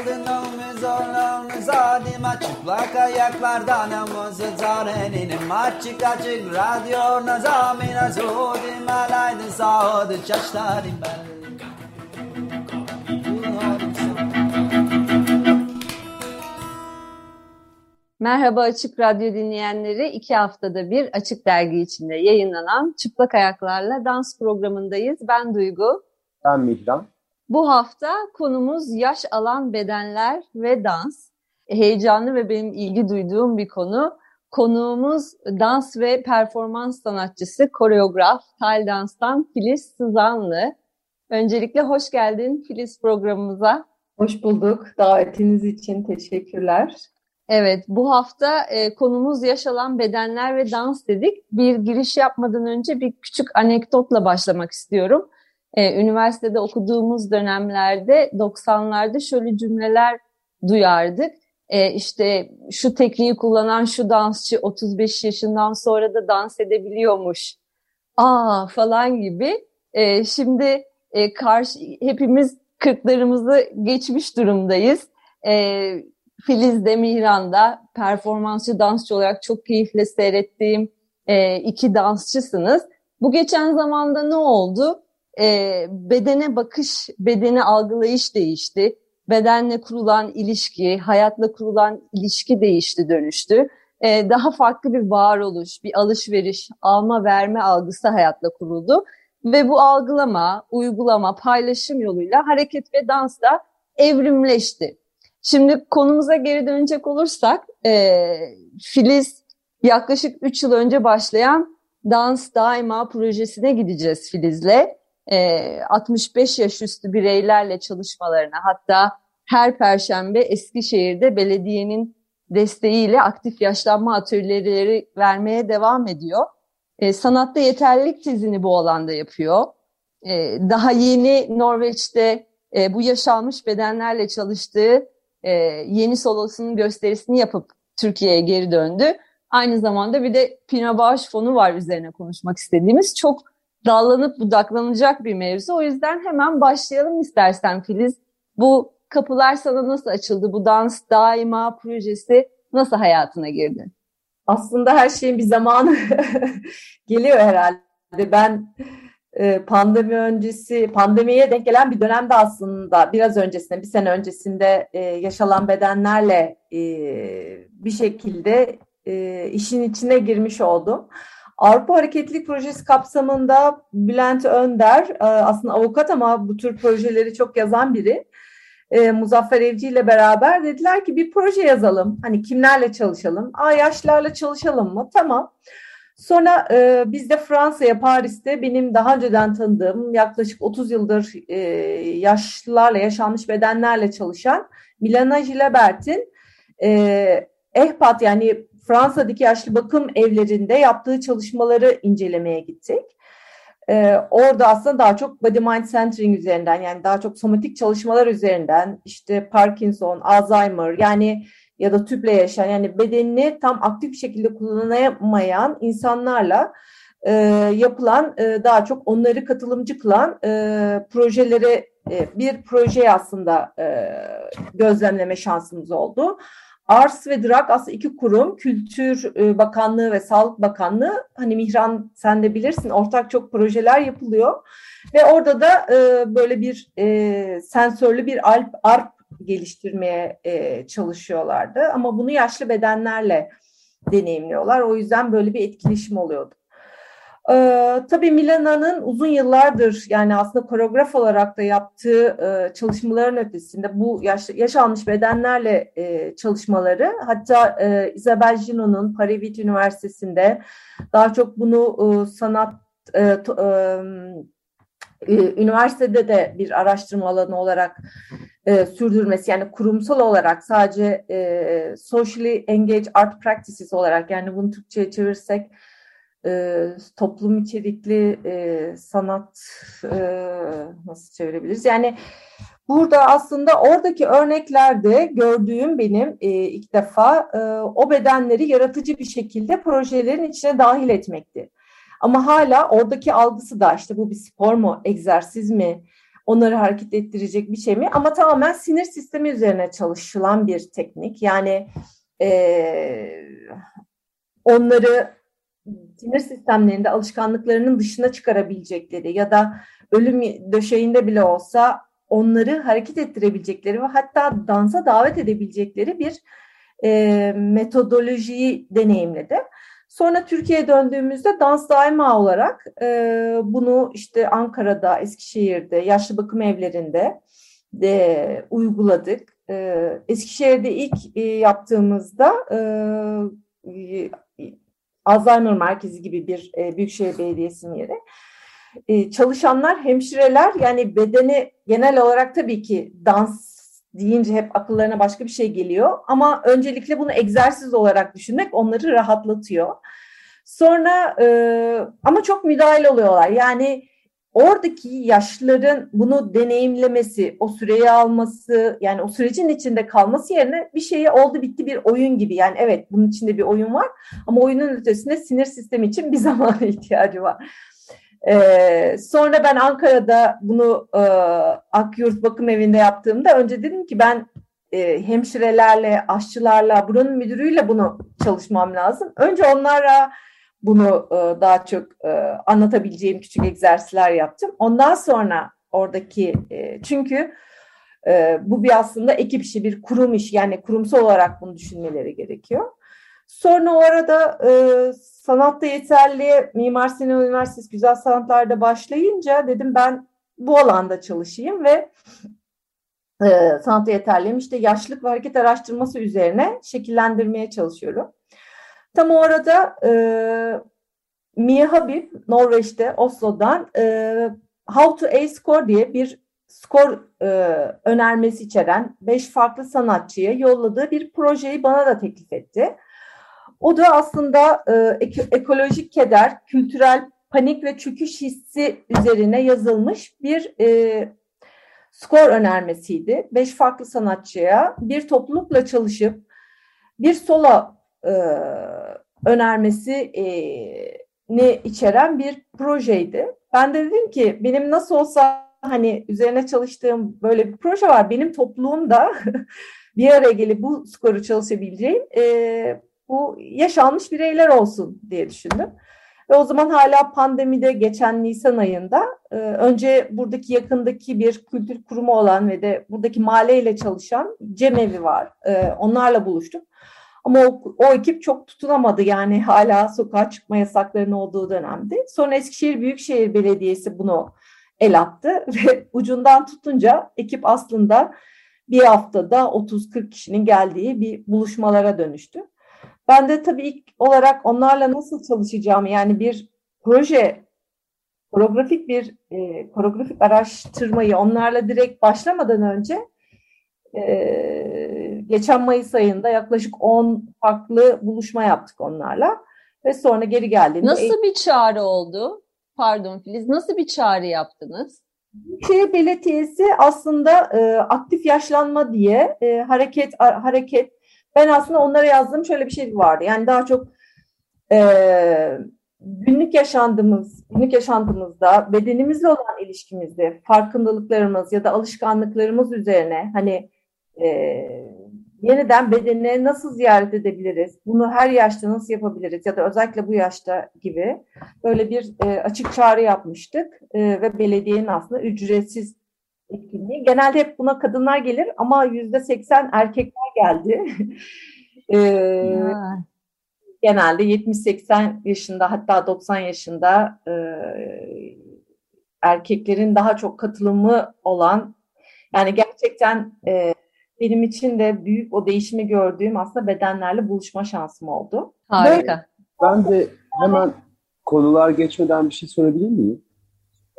Aldın omuz omuz adıma çıplak ayaklardan omuz zarenim Açık açık radyo nazamina zudim alaydın sağdı çaşlarım ben Merhaba Açık Radyo dinleyenleri. iki haftada bir Açık Dergi içinde yayınlanan Çıplak Ayaklarla Dans programındayız. Ben Duygu. Ben Mihran. Bu hafta konumuz yaş alan bedenler ve dans. Heyecanlı ve benim ilgi duyduğum bir konu. Konuğumuz dans ve performans sanatçısı, koreograf, Tal Dans'tan Filiz Sızanlı. Öncelikle hoş geldin Filiz programımıza. Hoş bulduk. Davetiniz için teşekkürler. Evet, bu hafta e, konumuz yaşanan bedenler ve dans dedik. Bir giriş yapmadan önce bir küçük anekdotla başlamak istiyorum. E, üniversitede okuduğumuz dönemlerde 90'larda şöyle cümleler duyardık. E, işte şu tekniği kullanan şu dansçı 35 yaşından sonra da dans edebiliyormuş. Aa falan gibi. E, şimdi e, karşı hepimiz kırklarımızı geçmiş durumdayız. E, Filiz Demirhan'da performansçı dansçı olarak çok keyifle seyrettiğim e, iki dansçısınız. Bu geçen zamanda ne oldu? E, bedene bakış, bedeni algılayış değişti. Bedenle kurulan ilişki, hayatla kurulan ilişki değişti, dönüştü. E, daha farklı bir varoluş, bir alışveriş, alma verme algısı hayatla kuruldu. Ve bu algılama, uygulama, paylaşım yoluyla hareket ve dans da evrimleşti. Şimdi konumuza geri dönecek olursak, e, Filiz yaklaşık 3 yıl önce başlayan Dans Daima projesine gideceğiz Filiz'le. E, 65 yaş üstü bireylerle çalışmalarına hatta her perşembe Eskişehir'de belediyenin desteğiyle aktif yaşlanma atölyeleri vermeye devam ediyor. E, sanatta yeterlilik tezini bu alanda yapıyor. E, daha yeni Norveç'te e, bu yaşalmış bedenlerle çalıştığı e, yeni solosunun gösterisini yapıp Türkiye'ye geri döndü. Aynı zamanda bir de Pina Bağış Fonu var üzerine konuşmak istediğimiz. Çok dallanıp budaklanacak bir mevzu. O yüzden hemen başlayalım istersen Filiz. Bu kapılar sana nasıl açıldı? Bu dans daima projesi nasıl hayatına girdi? Aslında her şeyin bir zamanı geliyor herhalde. Ben e, pandemi öncesi, pandemiye denk gelen bir dönemde aslında biraz öncesinde, bir sene öncesinde e, yaşanan bedenlerle e, bir şekilde işin içine girmiş oldum. Avrupa Hareketlilik Projesi kapsamında Bülent Önder e, aslında avukat ama bu tür projeleri çok yazan biri. E, Muzaffer Evci ile beraber dediler ki bir proje yazalım. Hani kimlerle çalışalım? Aa yaşlılarla çalışalım mı? Tamam. Sonra e, biz de Fransa'ya, Paris'te benim daha önceden tanıdığım yaklaşık 30 yıldır e, yaşlılarla, yaşanmış bedenlerle çalışan Milana Gilabert'in e, EHPAD yani Fransa'daki yaşlı bakım evlerinde yaptığı çalışmaları incelemeye gittik. Ee, orada aslında daha çok body mind centering üzerinden yani daha çok somatik çalışmalar üzerinden işte Parkinson, Alzheimer yani ya da tüple yaşayan yani bedenini tam aktif bir şekilde kullanamayan insanlarla e, yapılan e, daha çok onları katılımcı kılan e, projeleri e, bir projeyi aslında e, gözlemleme şansımız oldu. Ars ve DRAG aslında iki kurum, Kültür e, Bakanlığı ve Sağlık Bakanlığı. Hani Mihran sen de bilirsin ortak çok projeler yapılıyor. Ve orada da e, böyle bir e, sensörlü bir alp, ARP geliştirmeye çalışıyorlardı. Ama bunu yaşlı bedenlerle deneyimliyorlar. O yüzden böyle bir etkileşim oluyordu. Ee, tabii Milana'nın uzun yıllardır yani aslında koreograf olarak da yaptığı e, çalışmaların ötesinde bu yaş, yaş almış bedenlerle e, çalışmaları hatta e, Isabel Gino'nun Paris Üniversitesi'nde daha çok bunu e, sanat e, to, e, e, üniversitede de bir araştırma alanı olarak e, sürdürmesi yani kurumsal olarak sadece e, socially engaged art practices olarak yani bunu Türkçe'ye çevirsek e, toplum içerikli e, sanat e, nasıl çevirebiliriz? Yani burada aslında oradaki örneklerde gördüğüm benim e, ilk defa e, o bedenleri yaratıcı bir şekilde projelerin içine dahil etmekti. Ama hala oradaki algısı da işte bu bir spor mu, egzersiz mi, onları hareket ettirecek bir şey mi? Ama tamamen sinir sistemi üzerine çalışılan bir teknik. Yani e, onları sinir sistemlerinde alışkanlıklarının dışına çıkarabilecekleri ya da ölüm döşeğinde bile olsa onları hareket ettirebilecekleri ve hatta dansa davet edebilecekleri bir e, metodolojiyi deneyimledi. Sonra Türkiye'ye döndüğümüzde dans daima olarak e, bunu işte Ankara'da, Eskişehir'de, yaşlı bakım evlerinde de uyguladık. E, Eskişehir'de ilk e, yaptığımızda e, Alzheimer Merkezi gibi bir e, Büyükşehir Belediyesi'nin yeri. E, çalışanlar, hemşireler yani bedeni genel olarak tabii ki dans deyince hep akıllarına başka bir şey geliyor. Ama öncelikle bunu egzersiz olarak düşünmek onları rahatlatıyor. Sonra e, ama çok müdahale oluyorlar. Yani oradaki yaşlıların bunu deneyimlemesi, o süreyi alması, yani o sürecin içinde kalması yerine bir şeyi oldu bitti bir oyun gibi. Yani evet bunun içinde bir oyun var ama oyunun ötesinde sinir sistemi için bir zamana ihtiyacı var. Ee, sonra ben Ankara'da bunu e, Akyurt Bakım Evi'nde yaptığımda önce dedim ki ben e, hemşirelerle, aşçılarla, buranın müdürüyle bunu çalışmam lazım. Önce onlara bunu e, daha çok e, anlatabileceğim küçük egzersizler yaptım. Ondan sonra oradaki e, çünkü bu bir aslında ekip işi, bir kurum iş yani kurumsal olarak bunu düşünmeleri gerekiyor. Sonra o arada e, sanatta yeterli Mimar Sinan Üniversitesi Güzel Sanatlar'da başlayınca dedim ben bu alanda çalışayım ve e, sanatta yeterliyim. İşte yaşlılık ve hareket araştırması üzerine şekillendirmeye çalışıyorum. Tam o arada e, Mia Habib Norveç'te Oslo'dan e, How to A Score diye bir skor e, önermesi içeren beş farklı sanatçıya yolladığı bir projeyi bana da teklif etti. O da aslında e, ekolojik keder, kültürel panik ve çöküş hissi üzerine yazılmış bir e, skor önermesiydi. Beş farklı sanatçıya bir toplulukla çalışıp bir sola e, önermesi e, ne içeren bir projeydi. Ben de dedim ki benim nasıl olsa hani üzerine çalıştığım böyle bir proje var. Benim topluluğumda bir araya gelip bu skoru çalışabileceğim e, bu yaşanmış bireyler olsun diye düşündüm. Ve o zaman hala pandemide geçen Nisan ayında e, önce buradaki yakındaki bir kültür kurumu olan ve de buradaki mahalleyle çalışan Cemevi var. E, onlarla buluştuk. Ama o, o ekip çok tutunamadı yani hala sokağa çıkma yasaklarının olduğu dönemde. Sonra Eskişehir Büyükşehir Belediyesi bunu el attı ve ucundan tutunca ekip aslında bir haftada 30-40 kişinin geldiği bir buluşmalara dönüştü. Ben de tabii ilk olarak onlarla nasıl çalışacağımı yani bir proje, koreografik bir e, koreografik araştırmayı onlarla direkt başlamadan önce e, geçen Mayıs ayında yaklaşık 10 farklı buluşma yaptık onlarla ve sonra geri geldiğinde... Nasıl bir çağrı oldu? Pardon Filiz, nasıl bir çağrı yaptınız? Şehir Belediyesi aslında e, aktif yaşlanma diye e, hareket hareket ben aslında onlara yazdığım şöyle bir şey vardı. Yani daha çok e, günlük yaşantımız, günlük yaşantımızda bedenimizle olan ilişkimizde farkındalıklarımız ya da alışkanlıklarımız üzerine hani e, yeniden bedene nasıl ziyaret edebiliriz? Bunu her yaşta nasıl yapabiliriz? Ya da özellikle bu yaşta gibi böyle bir e, açık çağrı yapmıştık e, ve belediyenin aslında ücretsiz etkinliği. Genelde hep buna kadınlar gelir ama yüzde seksen erkekler geldi. ee, genelde 70-80 yaşında hatta 90 yaşında e, erkeklerin daha çok katılımı olan yani gerçekten e, benim için de büyük o değişimi gördüğüm aslında bedenlerle buluşma şansım oldu. Harika. Ben de hemen konular geçmeden bir şey sorabilir miyim?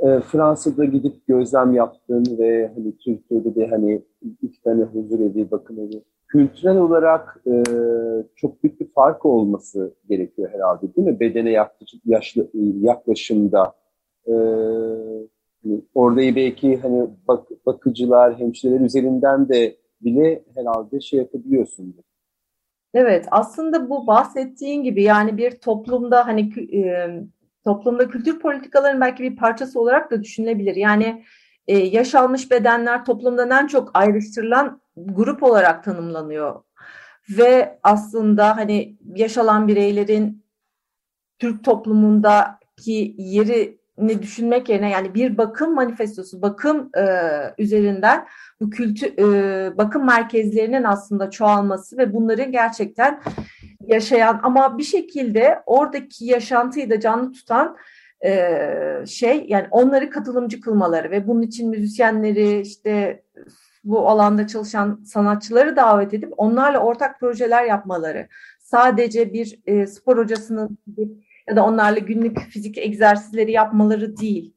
e, Fransa'da gidip gözlem yaptın ve hani Türkiye'de de hani iki tane huzur evi, bakım evi. Kültürel olarak e, çok büyük bir fark olması gerekiyor herhalde değil mi? Bedene yaklaşık, yaşlı, yaklaşımda. E, hani orada belki hani bak, bakıcılar, hemşireler üzerinden de bile herhalde şey yapabiliyorsundur. Evet, aslında bu bahsettiğin gibi yani bir toplumda hani e, toplumda kültür politikalarının belki bir parçası olarak da düşünülebilir. Yani e, yaş almış bedenler toplumdan en çok ayrıştırılan grup olarak tanımlanıyor. Ve aslında hani yaş alan bireylerin Türk toplumundaki yerini düşünmek yerine yani bir bakım manifestosu, bakım e, üzerinden bu kültü e, bakım merkezlerinin aslında çoğalması ve bunların gerçekten yaşayan ama bir şekilde oradaki yaşantıyı da canlı tutan e, şey yani onları katılımcı kılmaları ve bunun için müzisyenleri işte bu alanda çalışan sanatçıları davet edip onlarla ortak projeler yapmaları. Sadece bir e, spor hocasının ya da onlarla günlük fizik egzersizleri yapmaları değil.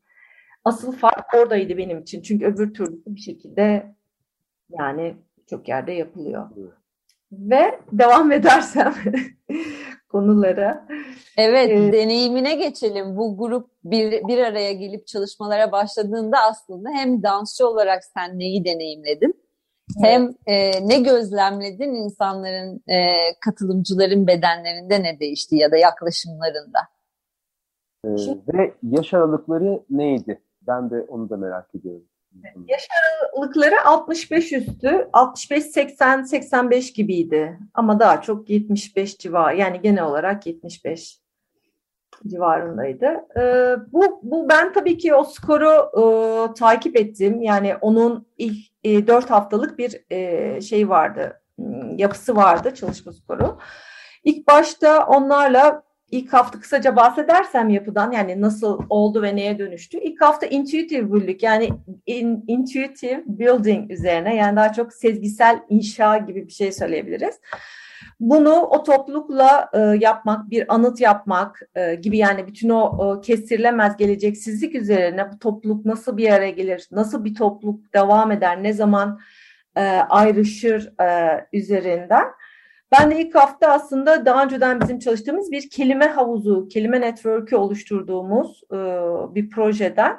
Asıl fark oradaydı benim için. Çünkü öbür türlü bir şekilde yani çok yerde yapılıyor. Ve devam edersem konulara. Evet, ee, deneyimine geçelim. Bu grup bir, bir araya gelip çalışmalara başladığında aslında hem dansçı olarak sen neyi deneyimledin? Hem e, ne gözlemledin insanların, e, katılımcıların bedenlerinde ne değişti ya da yaklaşımlarında? Ee, ve yaş aralıkları neydi? Ben de onu da merak ediyorum. Yaş aralıkları 65 üstü, 65, 80, 85 gibiydi. Ama daha çok 75 civarı, yani genel olarak 75 civarındaydı. Ee, bu, bu ben tabii ki o skoru e, takip ettim. Yani onun ilk e, 4 haftalık bir e, şey vardı, yapısı vardı çalışma skoru. İlk başta onlarla ilk hafta kısaca bahsedersem yapıdan yani nasıl oldu ve neye dönüştü. İlk hafta intuitive building yani in, intuitive building üzerine yani daha çok sezgisel inşa gibi bir şey söyleyebiliriz. Bunu o toplulukla e, yapmak, bir anıt yapmak e, gibi yani bütün o e, kestirilemez geleceksizlik üzerine bu topluluk nasıl bir araya gelir, nasıl bir topluluk devam eder, ne zaman e, ayrışır e, üzerinden. Ben de ilk hafta aslında daha önceden bizim çalıştığımız bir kelime havuzu, kelime network'ü oluşturduğumuz e, bir projeden.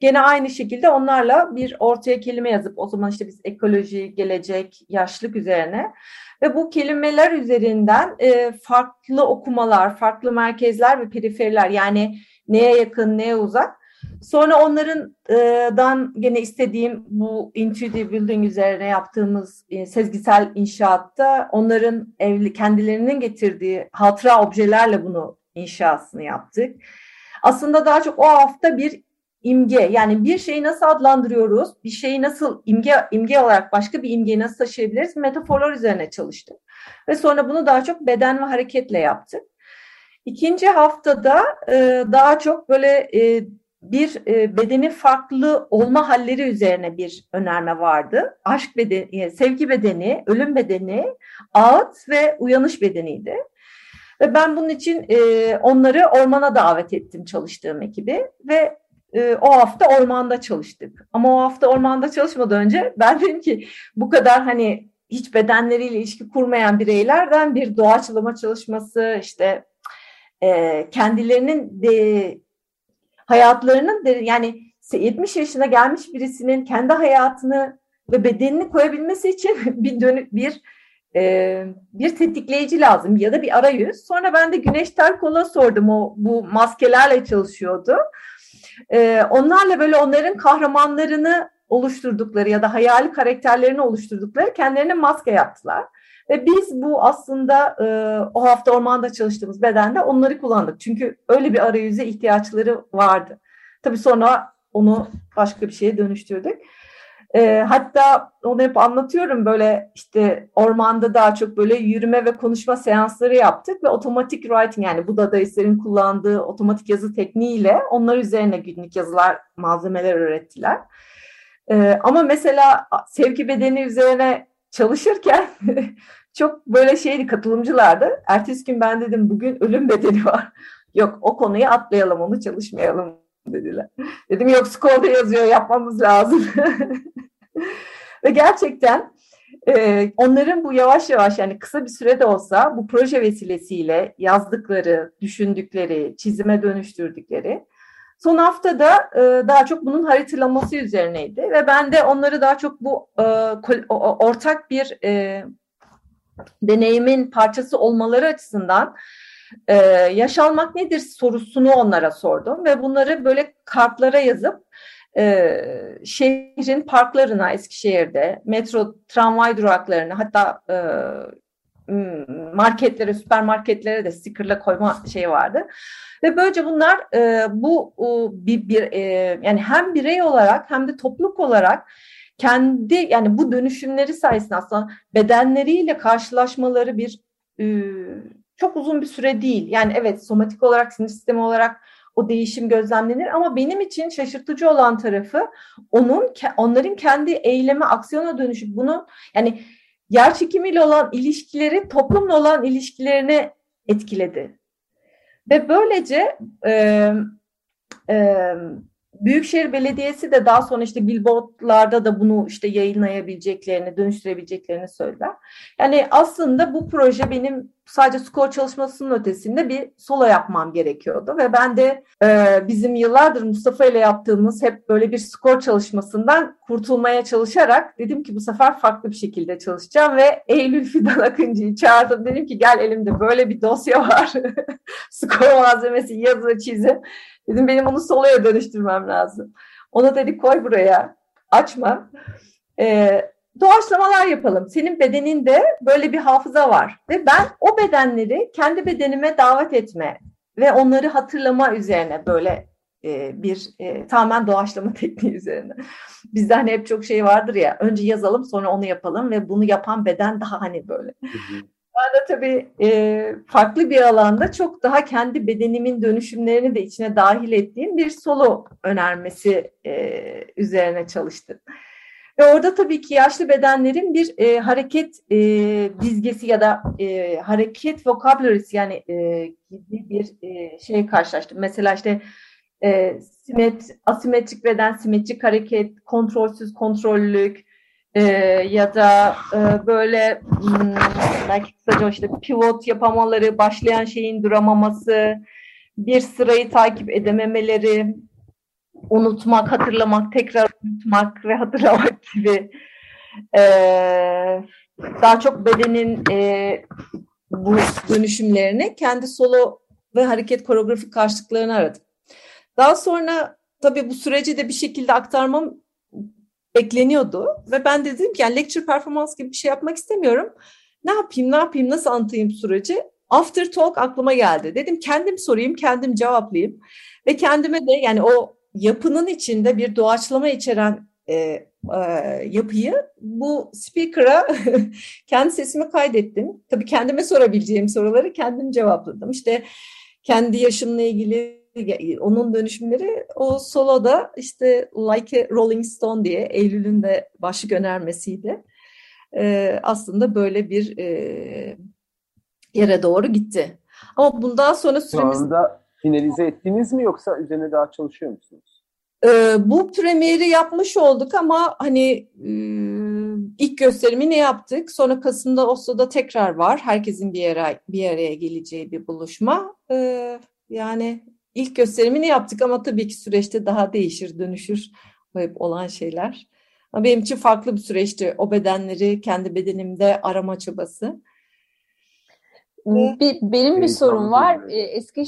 Gene aynı şekilde onlarla bir ortaya kelime yazıp o zaman işte biz ekoloji, gelecek, yaşlık üzerine ve bu kelimeler üzerinden e, farklı okumalar, farklı merkezler ve periferiler yani neye yakın, neye uzak Sonra onlardan gene istediğim bu intuitive building üzerine yaptığımız e, sezgisel inşaatta onların evli kendilerinin getirdiği hatıra objelerle bunu inşasını yaptık. Aslında daha çok o hafta bir imge yani bir şeyi nasıl adlandırıyoruz, bir şeyi nasıl imge imge olarak başka bir imgeyi nasıl taşıyabiliriz metaforlar üzerine çalıştık. Ve sonra bunu daha çok beden ve hareketle yaptık. İkinci haftada e, daha çok böyle e, bir e, bedeni farklı olma halleri üzerine bir önerme vardı. Aşk bedeni, e, sevgi bedeni, ölüm bedeni, ağıt ve uyanış bedeniydi. Ve ben bunun için e, onları ormana davet ettim çalıştığım ekibi ve e, o hafta ormanda çalıştık. Ama o hafta ormanda çalışmadan önce ben dedim ki bu kadar hani hiç bedenleriyle ilişki kurmayan bireylerden bir doğaçlama çalışması işte e, kendilerinin de hayatlarının yani 70 yaşına gelmiş birisinin kendi hayatını ve bedenini koyabilmesi için bir dönük bir e, bir tetikleyici lazım ya da bir arayüz. Sonra ben de Güneş Terkol'a sordum o bu maskelerle çalışıyordu. E, onlarla böyle onların kahramanlarını oluşturdukları ya da hayali karakterlerini oluşturdukları kendilerine maske yaptılar. Ve biz bu aslında e, o hafta ormanda çalıştığımız bedende onları kullandık. Çünkü öyle bir arayüze ihtiyaçları vardı. Tabii sonra onu başka bir şeye dönüştürdük. E, hatta onu hep anlatıyorum böyle işte ormanda daha çok böyle yürüme ve konuşma seansları yaptık ve otomatik writing yani bu dadaistlerin kullandığı otomatik yazı tekniğiyle onlar üzerine günlük yazılar, malzemeler öğrettiler. E, ama mesela sevgi bedeni üzerine çalışırken çok böyle şeydi katılımcılardı. Ertesi gün ben dedim bugün ölüm bedeni var. Yok o konuyu atlayalım onu çalışmayalım dediler. Dedim yok skolda yazıyor yapmamız lazım. Ve gerçekten e, onların bu yavaş yavaş yani kısa bir sürede olsa bu proje vesilesiyle yazdıkları, düşündükleri, çizime dönüştürdükleri son haftada e, daha çok bunun haritalaması üzerineydi ve ben de onları daha çok bu e, ortak bir e, deneyimin parçası olmaları açısından e, yaşalmak nedir sorusunu onlara sordum ve bunları böyle kartlara yazıp e, şehrin parklarına Eskişehir'de, metro tramvay duraklarına hatta e, marketlere, süpermarketlere de stickerla koyma şey vardı. Ve böylece bunlar e, bu o, bir, bir e, yani hem birey olarak hem de topluluk olarak kendi yani bu dönüşümleri sayesinde aslında bedenleriyle karşılaşmaları bir e, çok uzun bir süre değil. Yani evet somatik olarak sinir sistemi olarak o değişim gözlemlenir ama benim için şaşırtıcı olan tarafı onun onların kendi eyleme aksiyona dönüşüp bunu yani yer çekimiyle olan ilişkileri toplumla olan ilişkilerini etkiledi. Ve böylece e, e, Büyükşehir Belediyesi de daha sonra işte billboardlarda da bunu işte yayınlayabileceklerini, dönüştürebileceklerini söylediler. Yani aslında bu proje benim sadece skor çalışmasının ötesinde bir solo yapmam gerekiyordu ve ben de e, bizim yıllardır Mustafa ile yaptığımız hep böyle bir skor çalışmasından kurtulmaya çalışarak dedim ki bu sefer farklı bir şekilde çalışacağım ve Eylül Fidan Akıncı'yı çağırdım. Dedim ki gel elimde böyle bir dosya var. skor malzemesi yazı çizi. Dedim benim onu soloya dönüştürmem lazım. Ona dedi koy buraya açma. Ee, doğaçlamalar yapalım. Senin bedeninde böyle bir hafıza var. Ve ben o bedenleri kendi bedenime davet etme ve onları hatırlama üzerine böyle e, bir e, tamamen doğaçlama tekniği üzerine. Bizde hani hep çok şey vardır ya önce yazalım sonra onu yapalım ve bunu yapan beden daha hani böyle. Ben de tabii e, farklı bir alanda çok daha kendi bedenimin dönüşümlerini de içine dahil ettiğim bir solo önermesi e, üzerine çalıştım. Ve orada tabii ki yaşlı bedenlerin bir e, hareket e, dizgesi ya da e, hareket vocabulary'si yani e, gibi bir e, şey karşılaştım. Mesela işte e, simet, asimetrik beden, simetrik hareket, kontrolsüz kontrollülük e, ya da e, böyle hmm, belki kısaca işte pivot yapamaları, başlayan şeyin duramaması, bir sırayı takip edememeleri, unutmak, hatırlamak, tekrar unutmak ve hatırlamak gibi e, daha çok bedenin e, bu dönüşümlerini kendi solo ve hareket koreografik karşılıklarını aradım. Daha sonra tabii bu süreci de bir şekilde aktarmam bekleniyordu ve ben de dedim ki yani lecture performans gibi bir şey yapmak istemiyorum. Ne yapayım, ne yapayım, nasıl anlatayım süreci? After talk aklıma geldi. Dedim kendim sorayım, kendim cevaplayayım. Ve kendime de yani o yapının içinde bir doğaçlama içeren e, e, yapıyı bu speaker'a kendi sesimi kaydettim. Tabii kendime sorabileceğim soruları kendim cevapladım. İşte kendi yaşımla ilgili onun dönüşümleri o soloda işte Like a Rolling Stone diye Eylül'ün de başlık önermesiydi. Ee, aslında böyle bir e, yere doğru gitti. Ama bundan sonra süremiz... Şu anda finalize ettiniz mi yoksa üzerine daha çalışıyor musunuz? Ee, bu premieri yapmış olduk ama hani e, ilk gösterimi ne yaptık? Sonra Kasım'da Oslo'da tekrar var. Herkesin bir yere bir araya geleceği bir buluşma. Ee, yani ilk gösterimini yaptık ama tabii ki süreçte daha değişir, dönüşür hep olan şeyler. Ama benim için farklı bir süreçti. O bedenleri kendi bedenimde arama çabası. Bir, benim bir sorum var. Ee, eski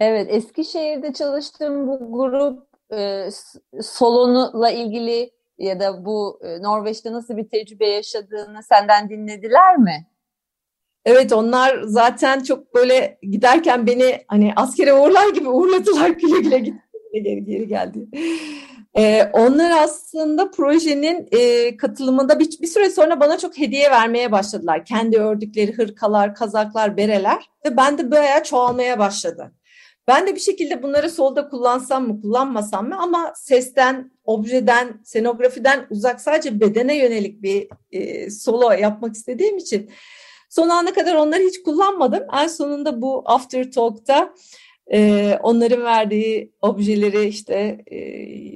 Evet, Eskişehir'de çalıştığım bu grup e, solonula ilgili ya da bu e, Norveç'te nasıl bir tecrübe yaşadığını senden dinlediler mi? Evet onlar zaten çok böyle giderken beni hani askere uğurlar gibi uğurladılar güle güle gitti geri, geri geldi. Ee, onlar aslında projenin e, katılımında bir, bir süre sonra bana çok hediye vermeye başladılar. Kendi ördükleri hırkalar, kazaklar, bereler ve ben de böyle çoğalmaya başladı. Ben de bir şekilde bunları solda kullansam mı, kullanmasam mı ama sesten, objeden, senografiden uzak sadece bedene yönelik bir e, solo yapmak istediğim için son ana kadar onları hiç kullanmadım. En sonunda bu After Talk'ta e, onların verdiği objeleri işte e,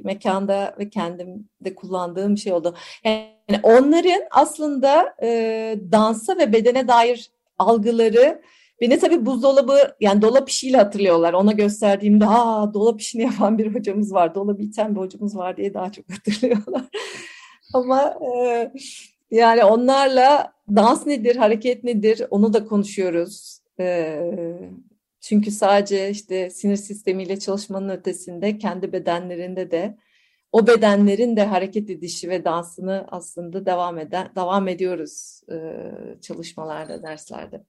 mekanda ve kendimde kullandığım şey oldu. Yani onların aslında e, dansa ve bedene dair algıları Beni tabii buzdolabı yani dolap işiyle hatırlıyorlar. Ona gösterdiğimde aa dolap işini yapan bir hocamız var, dolabı iten bir hocamız var diye daha çok hatırlıyorlar. Ama e, yani onlarla dans nedir, hareket nedir onu da konuşuyoruz. E, çünkü sadece işte sinir sistemiyle çalışmanın ötesinde kendi bedenlerinde de o bedenlerin de hareket edişi ve dansını aslında devam eden devam ediyoruz e, çalışmalarda, derslerde.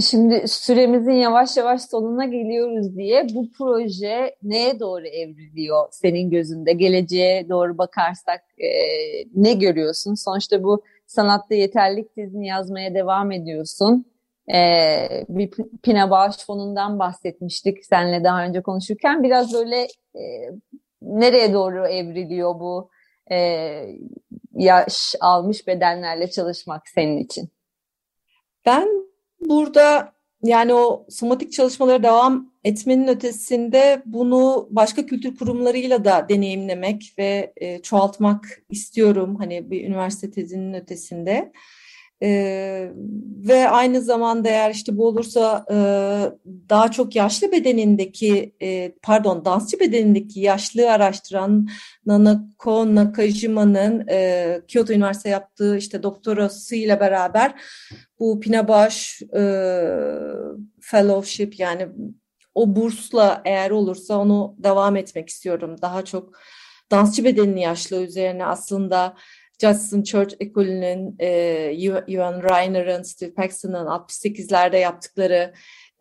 Şimdi süremizin yavaş yavaş sonuna geliyoruz diye bu proje neye doğru evriliyor senin gözünde? Geleceğe doğru bakarsak e, ne görüyorsun? Sonuçta bu sanatta yeterlik dizini yazmaya devam ediyorsun. E, bir Pina Bağış Fonu'ndan bahsetmiştik seninle daha önce konuşurken. Biraz böyle e, nereye doğru evriliyor bu e, yaş almış bedenlerle çalışmak senin için? Ben burada yani o somatik çalışmalara devam etmenin ötesinde bunu başka kültür kurumlarıyla da deneyimlemek ve e, çoğaltmak istiyorum. Hani bir üniversite tezinin ötesinde. Ee, ve aynı zamanda eğer işte bu olursa e, daha çok yaşlı bedenindeki e, pardon dansçı bedenindeki yaşlı araştıran Nanako Nakajima'nın e, Kyoto Üniversite yaptığı işte doktorası ile beraber bu Pinabaş e, Fellowship yani o bursla eğer olursa onu devam etmek istiyorum. Daha çok dansçı bedenini yaşlı üzerine aslında Justin Church ekolünün, e, Ewan Reiner'ın, Steve Paxton'ın 68'lerde yaptıkları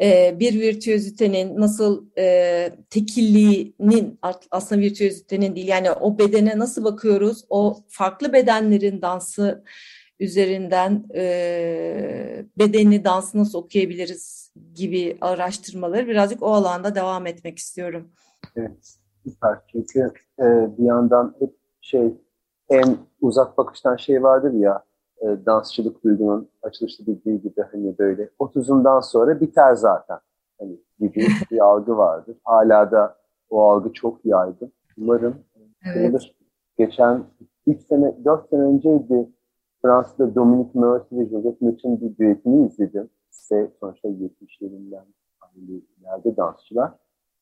e, bir virtüözitenin nasıl e, tekilliğinin aslında virtüözitenin değil yani o bedene nasıl bakıyoruz o farklı bedenlerin dansı üzerinden e, bedeni dansı nasıl okuyabiliriz gibi araştırmaları birazcık o alanda devam etmek istiyorum. Evet süper çünkü e, bir yandan hep şey en uzak bakıştan şey vardır ya e, dansçılık duygunun açılışta dediği gibi hani böyle 30'undan sonra biter zaten hani gibi bir algı vardır. Hala da o algı çok yaygın. Umarım evet. geçen 3 sene 4 sene önceydi Fransa'da Dominic Mercy ve Joseph Mitchell'ın bir düetini izledim. İşte sonuçta 70'lerinden ileride dansçılar.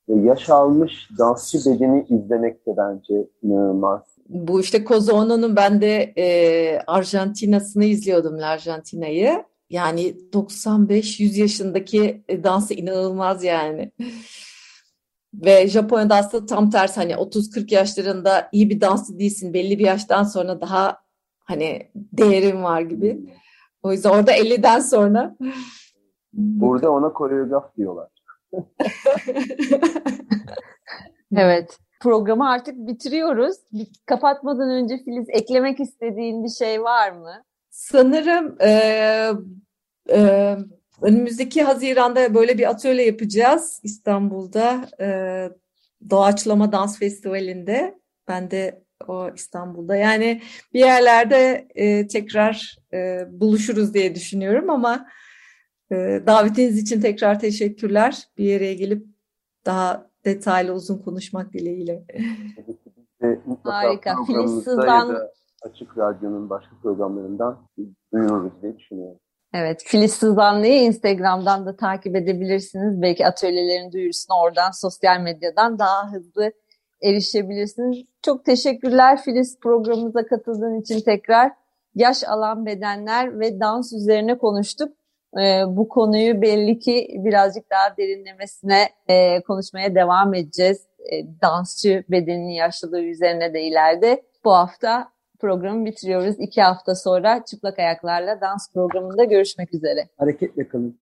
Ve yaş almış dansçı bedeni izlemek de bence inanılmaz bu işte Cozono'nun ben de e, Arjantina'sını izliyordum Arjantina'yı. Yani 95-100 yaşındaki e, dansı inanılmaz yani. Ve Japonya'da aslında tam tersi hani 30-40 yaşlarında iyi bir dansçı değilsin. Belli bir yaştan sonra daha hani değerin var gibi. O yüzden orada 50'den sonra. Burada ona koreograf diyorlar. evet programı artık bitiriyoruz. Kapatmadan önce Filiz eklemek istediğin bir şey var mı? Sanırım e, e, önümüzdeki Haziran'da böyle bir atölye yapacağız İstanbul'da. E, Doğaçlama Dans Festivali'nde. Ben de o İstanbul'da. Yani bir yerlerde e, tekrar e, buluşuruz diye düşünüyorum ama davetiniz için tekrar teşekkürler. Bir yere gelip daha detaylı uzun konuşmak dileğiyle. Harika. Filiz Sızan... Açık Radyo'nun başka programlarından duyururuz diye düşünüyorum. Evet, Filiz Sızanlı'yı Instagram'dan da takip edebilirsiniz. Belki atölyelerin duyurusuna oradan sosyal medyadan daha hızlı erişebilirsiniz. Çok teşekkürler Filiz programımıza katıldığın için tekrar. Yaş alan bedenler ve dans üzerine konuştuk e, bu konuyu belli ki birazcık daha derinlemesine e, konuşmaya devam edeceğiz. E, dansçı bedeninin yaşlılığı üzerine de ileride. Bu hafta programı bitiriyoruz. İki hafta sonra çıplak ayaklarla dans programında görüşmek üzere. Hareketle kalın.